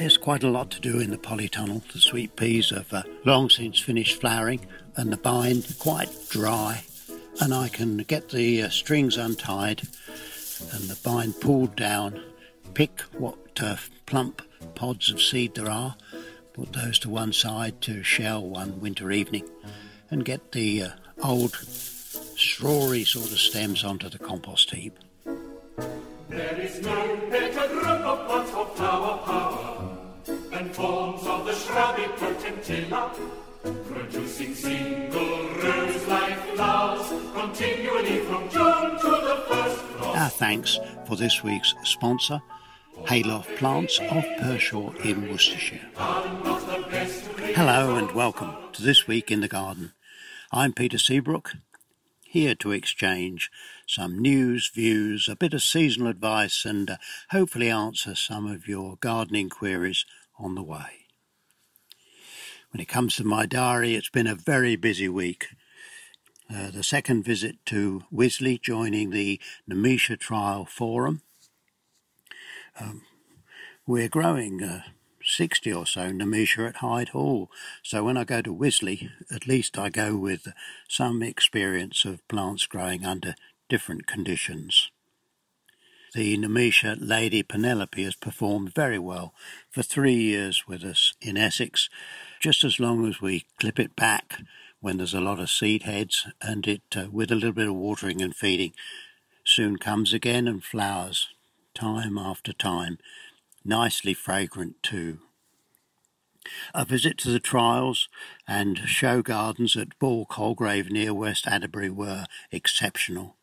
There's quite a lot to do in the polytunnel. The sweet peas have uh, long since finished flowering, and the bind quite dry. And I can get the uh, strings untied and the bind pulled down, pick what uh, plump pods of seed there are, put those to one side to shell one winter evening, and get the uh, old strawy sort of stems onto the compost heap. There is no better group of plants for flower power forms of the shrubby potentilla, producing single rose-like flowers continually from June to the first frost. Our thanks for this week's sponsor, Hayloft Plants of Pershore in Worcestershire. Hello and welcome to This Week in the Garden. I'm Peter Seabrook, here to exchange some news, views, a bit of seasonal advice, and uh, hopefully answer some of your gardening queries on the way. When it comes to my diary, it's been a very busy week. Uh, the second visit to Wisley, joining the Nemesia Trial Forum. Um, we're growing uh, 60 or so Nemesia at Hyde Hall, so when I go to Wisley, at least I go with some experience of plants growing under different conditions. The Nemesia Lady Penelope has performed very well for three years with us in Essex, just as long as we clip it back when there's a lot of seed heads and it, uh, with a little bit of watering and feeding, soon comes again and flowers time after time, nicely fragrant too. A visit to the trials and show gardens at Ball Colegrave near West Adderbury were exceptional.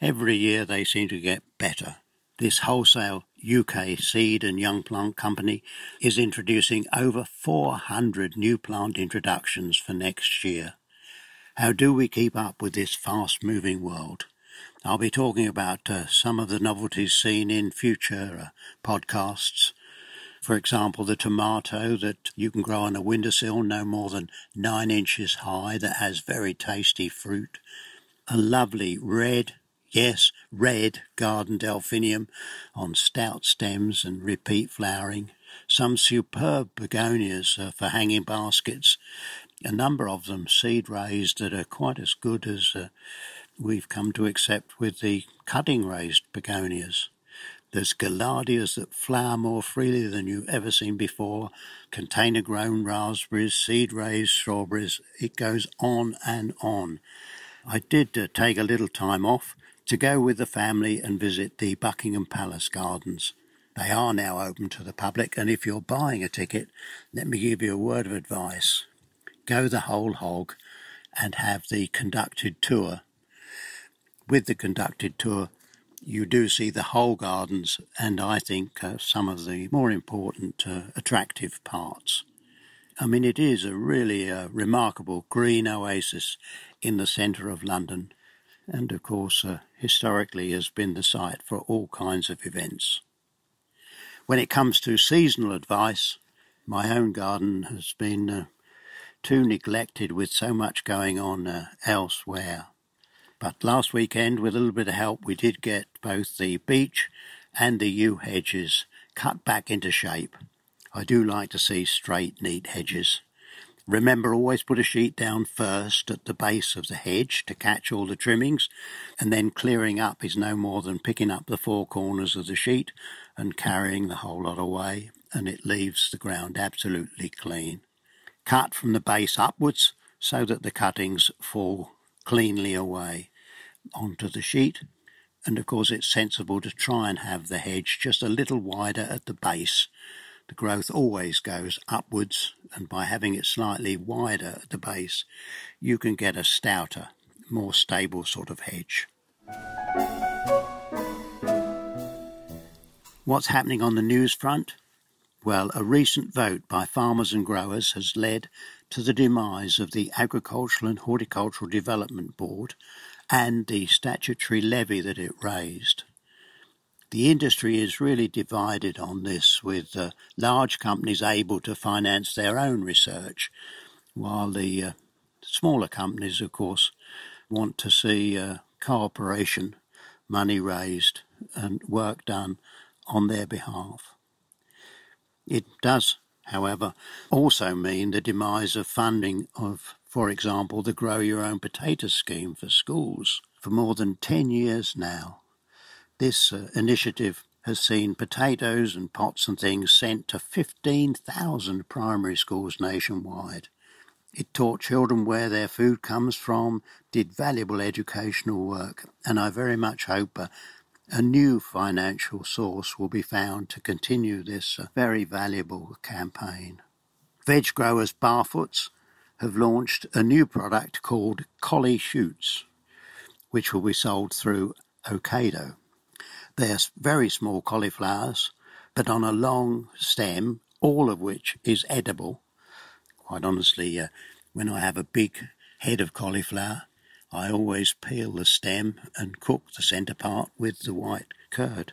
Every year they seem to get better. This wholesale UK seed and young plant company is introducing over 400 new plant introductions for next year. How do we keep up with this fast moving world? I'll be talking about uh, some of the novelties seen in future uh, podcasts. For example, the tomato that you can grow on a windowsill no more than nine inches high that has very tasty fruit. A lovely red Yes, red garden delphinium on stout stems and repeat flowering. Some superb begonias uh, for hanging baskets. A number of them seed raised that are quite as good as uh, we've come to accept with the cutting raised begonias. There's gaillardias that flower more freely than you've ever seen before, container grown raspberries, seed raised strawberries. It goes on and on. I did uh, take a little time off to go with the family and visit the Buckingham Palace Gardens. They are now open to the public, and if you're buying a ticket, let me give you a word of advice. Go the whole hog and have the conducted tour. With the conducted tour, you do see the whole gardens and I think uh, some of the more important uh, attractive parts. I mean, it is a really uh, remarkable green oasis in the centre of London and of course uh, historically has been the site for all kinds of events. When it comes to seasonal advice, my own garden has been uh, too neglected with so much going on uh, elsewhere. But last weekend, with a little bit of help, we did get both the beech and the yew hedges cut back into shape. I do like to see straight, neat hedges. Remember, always put a sheet down first at the base of the hedge to catch all the trimmings, and then clearing up is no more than picking up the four corners of the sheet and carrying the whole lot away, and it leaves the ground absolutely clean. Cut from the base upwards so that the cuttings fall cleanly away onto the sheet. And of course, it's sensible to try and have the hedge just a little wider at the base the growth always goes upwards, and by having it slightly wider at the base, you can get a stouter, more stable sort of hedge. What's happening on the news front? Well, a recent vote by farmers and growers has led to the demise of the Agricultural and Horticultural Development Board and the statutory levy that it raised. The industry is really divided on this, with uh, large companies able to finance their own research, while the uh, smaller companies, of course, want to see uh, cooperation, money raised, and work done on their behalf. It does, however, also mean the demise of funding of, for example, the Grow Your Own Potato scheme for schools. For more than 10 years now, this uh, initiative has seen potatoes and pots and things sent to 15,000 primary schools nationwide. It taught children where their food comes from, did valuable educational work, and I very much hope uh, a new financial source will be found to continue this uh, very valuable campaign. Veg growers Barfoots have launched a new product called Collie Shoots, which will be sold through Ocado. They're very small cauliflowers, but on a long stem, all of which is edible. Quite honestly, uh, when I have a big head of cauliflower, I always peel the stem and cook the centre part with the white curd.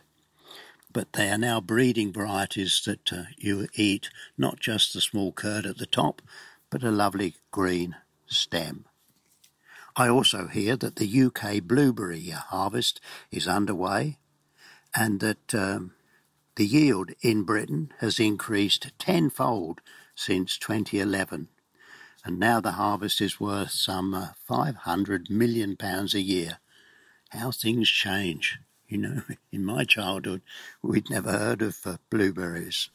But they are now breeding varieties that uh, you eat not just the small curd at the top, but a lovely green stem. I also hear that the UK blueberry harvest is underway and that um, the yield in Britain has increased tenfold since 2011 and now the harvest is worth some uh, 500 million pounds a year. How things change. You know, in my childhood, we'd never heard of uh, blueberries.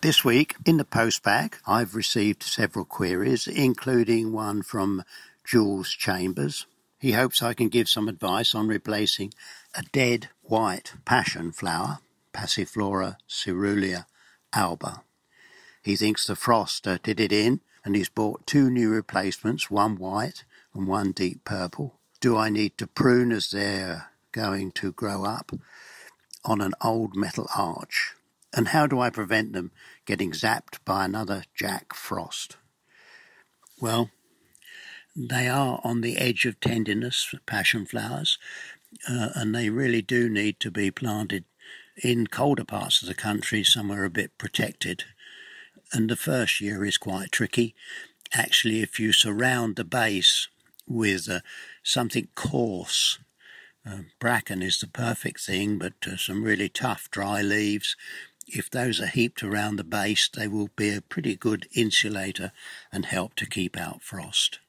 This week, in the post bag, I've received several queries, including one from Jules Chambers. He hopes I can give some advice on replacing a dead white passion flower, Passiflora caerulea Alba. He thinks the frost did it in, and he's bought two new replacements, one white and one deep purple. Do I need to prune as they're going to grow up on an old metal arch? And how do I prevent them getting zapped by another Jack Frost? Well, they are on the edge of tenderness, passion flowers, uh, and they really do need to be planted in colder parts of the country, somewhere a bit protected. And the first year is quite tricky. Actually, if you surround the base with uh, something coarse, uh, bracken is the perfect thing, but uh, some really tough dry leaves. If those are heaped around the base, they will be a pretty good insulator and help to keep out frost.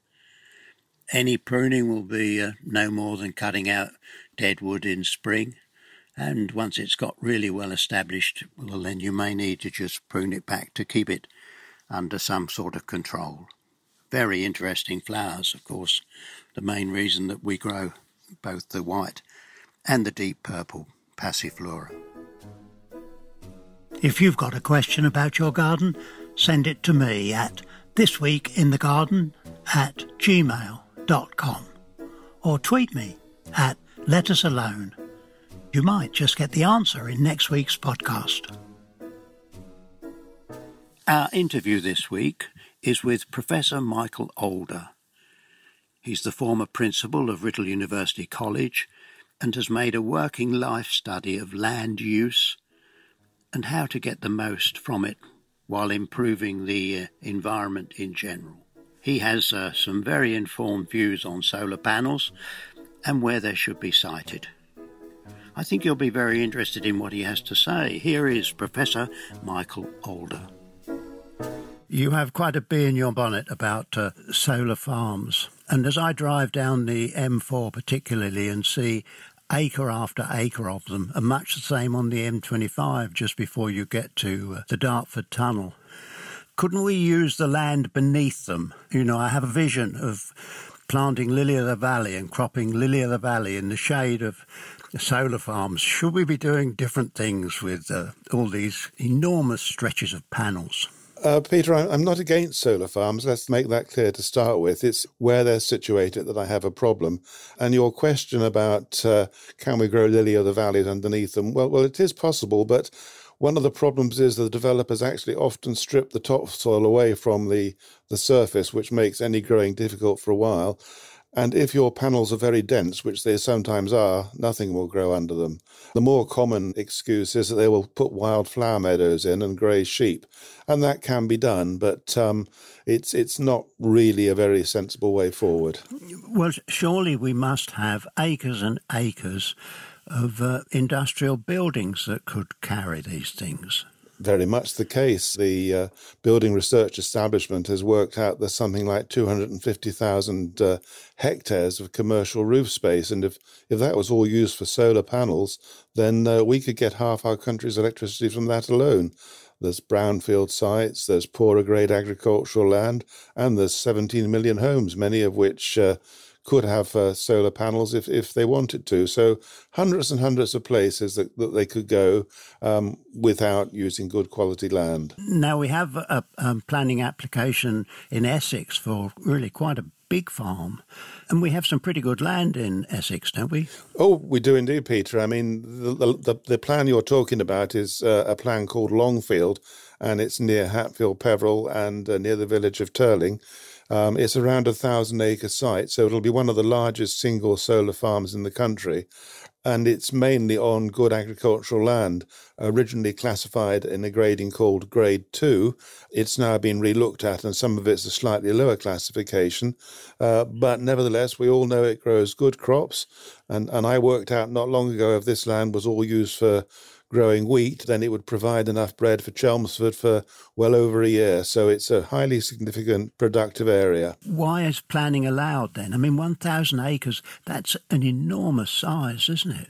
Any pruning will be uh, no more than cutting out dead wood in spring and once it's got really well established, well, then you may need to just prune it back to keep it under some sort of control. Very interesting flowers, of course, the main reason that we grow both the white and the deep purple passiflora. If you've got a question about your garden, send it to me at thisweekinthegarden at gmail.com or tweet me at letusalone you might just get the answer in next week's podcast. Our interview this week is with Professor Michael Alder. He's the former principal of Writtle University College and has made a working life study of land use and how to get the most from it while improving the uh, environment in general. He has uh, some very informed views on solar panels and where they should be sited. I think you'll be very interested in what he has to say. Here is Professor Michael Alder. You have quite a bee in your bonnet about uh, solar farms. And as I drive down the M4 particularly and see acre after acre of them, and much the same on the M25 just before you get to uh, the Dartford Tunnel, couldn't we use the land beneath them? You know, I have a vision of planting lily of the valley and cropping lily of the valley in the shade of solar farms. Should we be doing different things with uh, all these enormous stretches of panels? Uh, Peter, I'm not against solar farms. Let's make that clear to start with. It's where they're situated that I have a problem. And your question about uh, can we grow lily of the valleys underneath them? Well, well, it is possible, but one of the problems is that the developers actually often strip the topsoil away from the, the surface, which makes any growing difficult for a while. And if your panels are very dense, which they sometimes are, nothing will grow under them. The more common excuse is that they will put wild flower meadows in and graze sheep, and that can be done, but um, it's it's not really a very sensible way forward. Well, surely we must have acres and acres of uh, industrial buildings that could carry these things very much the case. The uh, Building Research Establishment has worked out there's something like 250,000 uh, hectares of commercial roof space. And if, if that was all used for solar panels, then uh, we could get half our country's electricity from that alone. There's brownfield sites, there's poorer grade agricultural land, and there's 17 million homes, many of which uh, could have uh, solar panels if, if they wanted to. So hundreds and hundreds of places that, that they could go um, without using good quality land. Now we have a, a planning application in Essex for really quite a big farm. And we have some pretty good land in Essex, don't we? Oh, we do indeed, Peter. I mean, the, the, the plan you're talking about is uh, a plan called Longfield, and it's near Hatfield Peveril and uh, near the village of Terling. Um, it's around a thousand acre site, so it'll be one of the largest single solar farms in the country. And it's mainly on good agricultural land, originally classified in a grading called Grade 2. It's now been relooked at, and some of it's a slightly lower classification. Uh, but nevertheless, we all know it grows good crops. And, and I worked out not long ago if this land was all used for growing wheat, then it would provide enough bread for Chelmsford for well over a year. So it's a highly significant productive area. Why is planning allowed then? I mean, 1,000 acres, that's an enormous size, isn't it?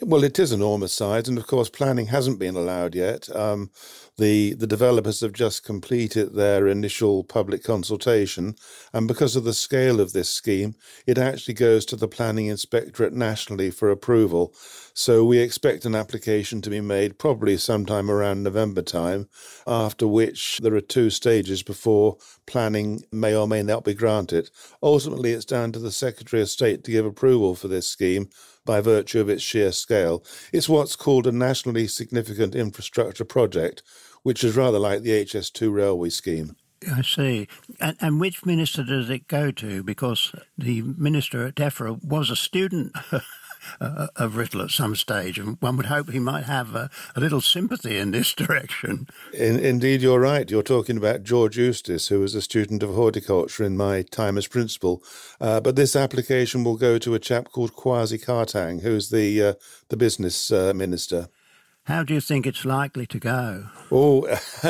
Well, it is enormous size, and of course, planning hasn't been allowed yet. Um, the the developers have just completed their initial public consultation, and because of the scale of this scheme, it actually goes to the planning inspectorate nationally for approval. So we expect an application to be made probably sometime around November time, after which there are two stages before planning may or may not be granted. Ultimately, it's down to the Secretary of State to give approval for this scheme by virtue of its sheer scale. It's what's called a nationally significant infrastructure project, which is rather like the HS2 railway scheme. I see. And, and, which minister does it go to? Because the minister at DEFRA was a student uh, of Writtle at some stage, and one would hope he might have a, a little sympathy in this direction. In, indeed, you're right. You're talking about George Eustice, who was a student of horticulture in my time as principal. Uh, but this application will go to a chap called Kwasi Kwarteng, who's the uh, the business uh, minister. How do you think it's likely to go? Oh,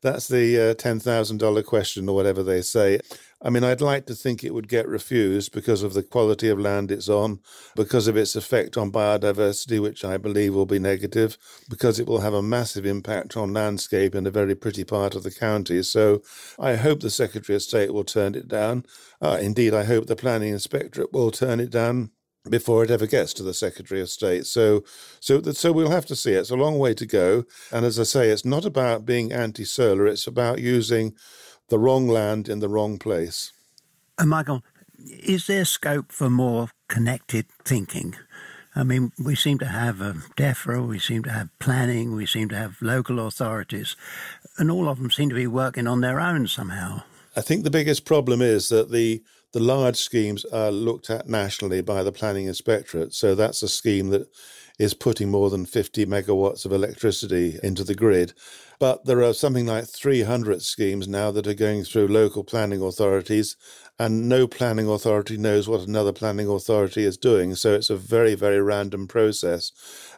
that's the uh, $10,000 question, or whatever they say. I mean, I'd like to think it would get refused because of the quality of land it's on, because of its effect on biodiversity, which I believe will be negative, because it will have a massive impact on landscape in a very pretty part of the county. So I hope the Secretary of State will turn it down. Uh, indeed, I hope the Planning Inspectorate will turn it down before it ever gets to the Secretary of State. So, so, so we'll have to see. It's a long way to go, and as I say, it's not about being anti-solar. It's about using the wrong land in the wrong place. And Michael, is there scope for more connected thinking? I mean, we seem to have a DEFRA, we seem to have planning, we seem to have local authorities, and all of them seem to be working on their own somehow. I think the biggest problem is that the the large schemes are looked at nationally by the planning inspectorate. So that's a scheme that is putting more than 50 megawatts of electricity into the grid. But there are something like 300 schemes now that are going through local planning authorities, and no planning authority knows what another planning authority is doing. So it's a very, very random process.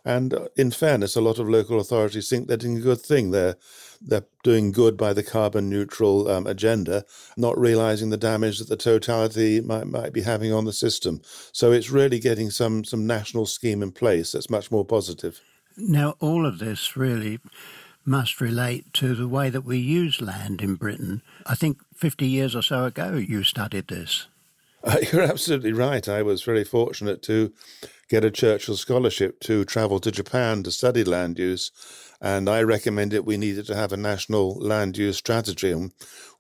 And uh, in fairness, a lot of local authorities think they're doing a good thing. They're they're doing good by the carbon neutral um, agenda, not realizing the damage that the totality might, might be having on the system. So it's really getting some, some national scheme in place that's much more positive. Now, all of this really must relate to the way that we use land in Britain. I think 50 years or so ago you studied this. Uh, you're absolutely right. I was very fortunate to get a Churchill scholarship to travel to Japan to study land use. And I recommended we needed to have a national land use strategy. And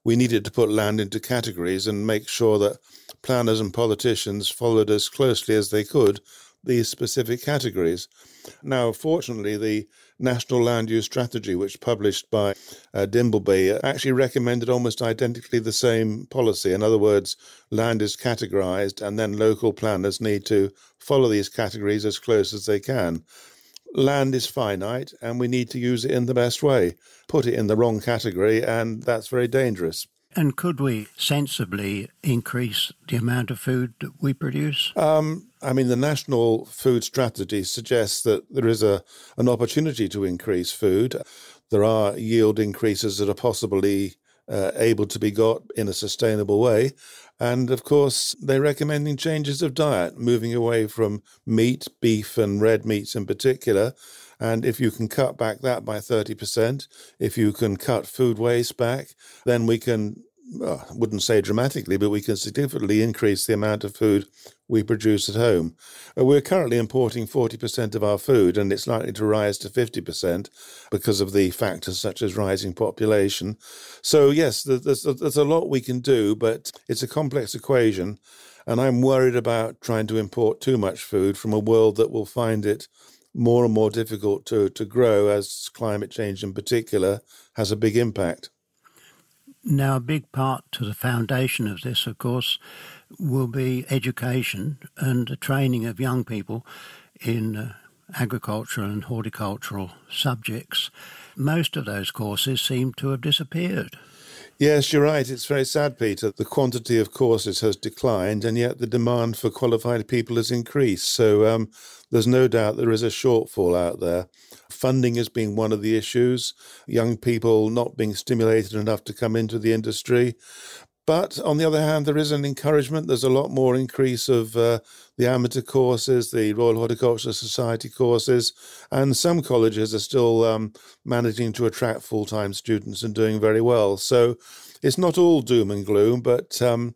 we needed to put land into categories and make sure that planners and politicians followed as closely as they could these specific categories. Now, fortunately, the National Land Use Strategy, which published by uh, Dimbleby, actually recommended almost identically the same policy. In other words, land is categorized, and then local planners need to follow these categories as close as they can. Land is finite, and we need to use it in the best way. Put it in the wrong category, and that's very dangerous. And could we sensibly increase the amount of food that we produce? Um, I mean, the national food strategy suggests that there is a an opportunity to increase food. There are yield increases that are possibly uh, able to be got in a sustainable way. And of course, they're recommending changes of diet, moving away from meat, beef, and red meats in particular. And if you can cut back that by 30%, if you can cut food waste back, then we can well, I wouldn't say dramatically, but we can significantly increase the amount of food we produce at home. Uh, we're currently importing 40% of our food, and it's likely to rise to 50% because of the factors such as rising population. So, yes, there's, there's a lot we can do, but it's a complex equation. And I'm worried about trying to import too much food from a world that will find it more and more difficult to, to grow as climate change in particular has a big impact. Now, a big part to the foundation of this, of course, will be education and the training of young people in uh, agricultural and horticultural subjects. Most of those courses seem to have disappeared. Yes, you're right. It's very sad, Peter. The quantity of courses has declined, and yet the demand for qualified people has increased. So um, there's no doubt there is a shortfall out there. Funding has being one of the issues, young people not being stimulated enough to come into the industry. But on the other hand, there is an encouragement. There's a lot more increase of uh, the amateur courses, the Royal Horticultural Society courses, and some colleges are still um, managing to attract full time students and doing very well. So it's not all doom and gloom, but um,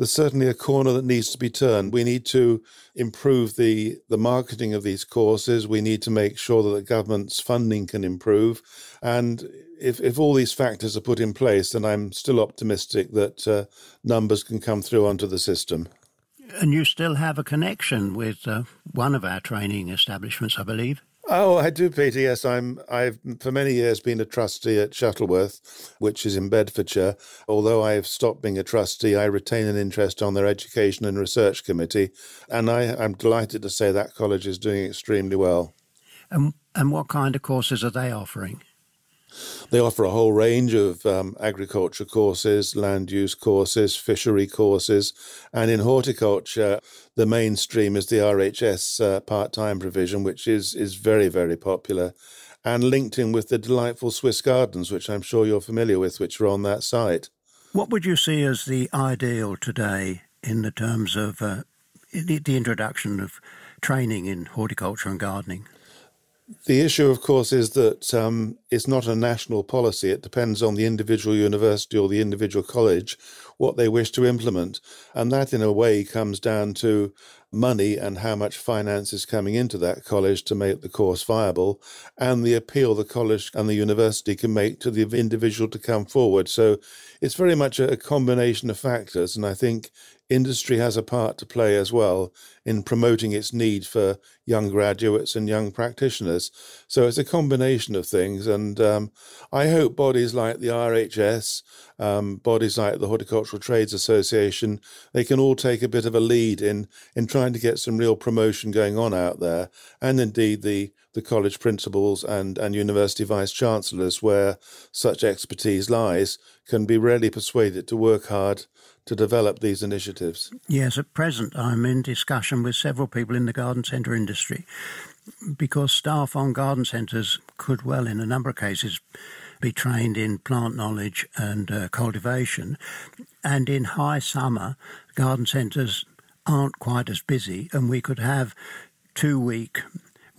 there's certainly a corner that needs to be turned. We need to improve the, the marketing of these courses. We need to make sure that the government's funding can improve. And if, if all these factors are put in place, then I'm still optimistic that uh, numbers can come through onto the system. And you still have a connection with uh, one of our training establishments, I believe. Oh, I do, Peter. Yes, I'm. I've for many years been a trustee at Shuttleworth, which is in Bedfordshire. Although I have stopped being a trustee, I retain an interest on their education and research committee, and I, am delighted to say that college is doing extremely well. And and what kind of courses are they offering? They offer a whole range of um, agriculture courses, land use courses, fishery courses, and in horticulture, the mainstream is the RHS uh, part time provision, which is, is very, very popular, and linked in with the delightful Swiss gardens, which I'm sure you're familiar with, which are on that site. What would you see as the ideal today in the terms of uh, the introduction of training in horticulture and gardening? The issue, of course, is that um, it's not a national policy. It depends on the individual university or the individual college what they wish to implement. And that, in a way, comes down to money and how much finance is coming into that college to make the course viable, and the appeal the college and the university can make to the individual to come forward. So it's very much a combination of factors. And I think industry has a part to play as well in promoting its need for young graduates and young practitioners. So it's a combination of things. And um, I hope bodies like the RHS, um, bodies like the Horticultural Trades Association, they can all take a bit of a lead in, in trying to get some real promotion going on out there. And indeed, the, the college principals and, and university vice chancellors, where such expertise lies, can be really persuaded to work hard to develop these initiatives? Yes, at present I'm in discussion with several people in the garden centre industry because staff on garden centres could well, in a number of cases, be trained in plant knowledge and uh, cultivation. And in high summer, garden centres aren't quite as busy, and we could have two week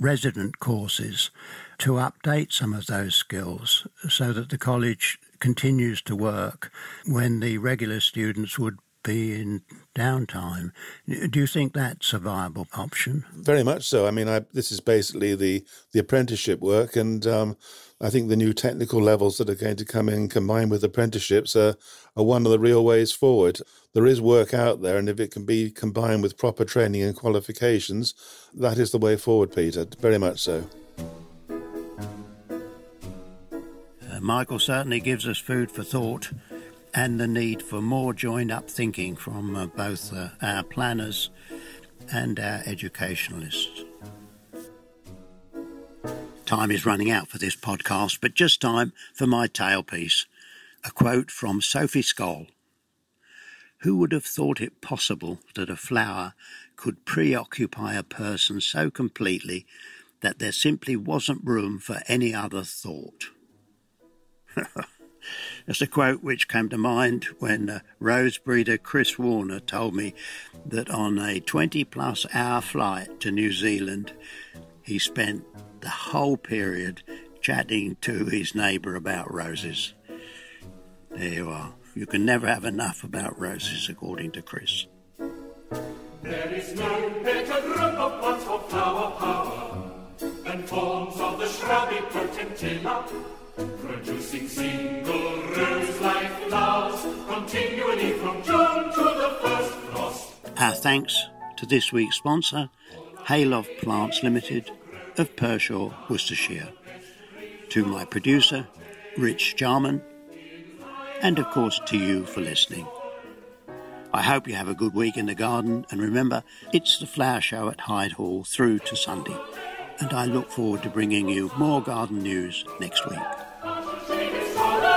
resident courses to update some of those skills so that the college continues to work when the regular students would be in downtime. Do you think that's a viable option? Very much so. I mean, I, this is basically the, the apprenticeship work, and um, I think the new technical levels that are going to come in combined with apprenticeships are, are one of the real ways forward. There is work out there, and if it can be combined with proper training and qualifications, that is the way forward, Peter. Very much so. Uh, Michael certainly gives us food for thought and the need for more joined up thinking from uh, both uh, our planners and our educationalists. Time is running out for this podcast, but just time for my tailpiece. A quote from Sophie Scholl. Who would have thought it possible that a flower could preoccupy a person so completely that there simply wasn't room for any other thought? It's a quote which came to mind when uh, rose breeder Chris Warner told me that on a 20 plus hour flight to New Zealand, he spent the whole period chatting to his neighbour about roses. There you are. You can never have enough about roses, according to Chris. There is no better group of plants flower power than forms of the shrubby potentilla producing single continually from June to the first frost. Our thanks to this week's sponsor, Hayloft Plants Limited of Pershore, Worcestershire. To my producer, Rich Jarman, and of course to you for listening. I hope you have a good week in the garden, and remember, it's the flower show at Hyde Hall through to Sunday. And I look forward to bringing you more garden news next week.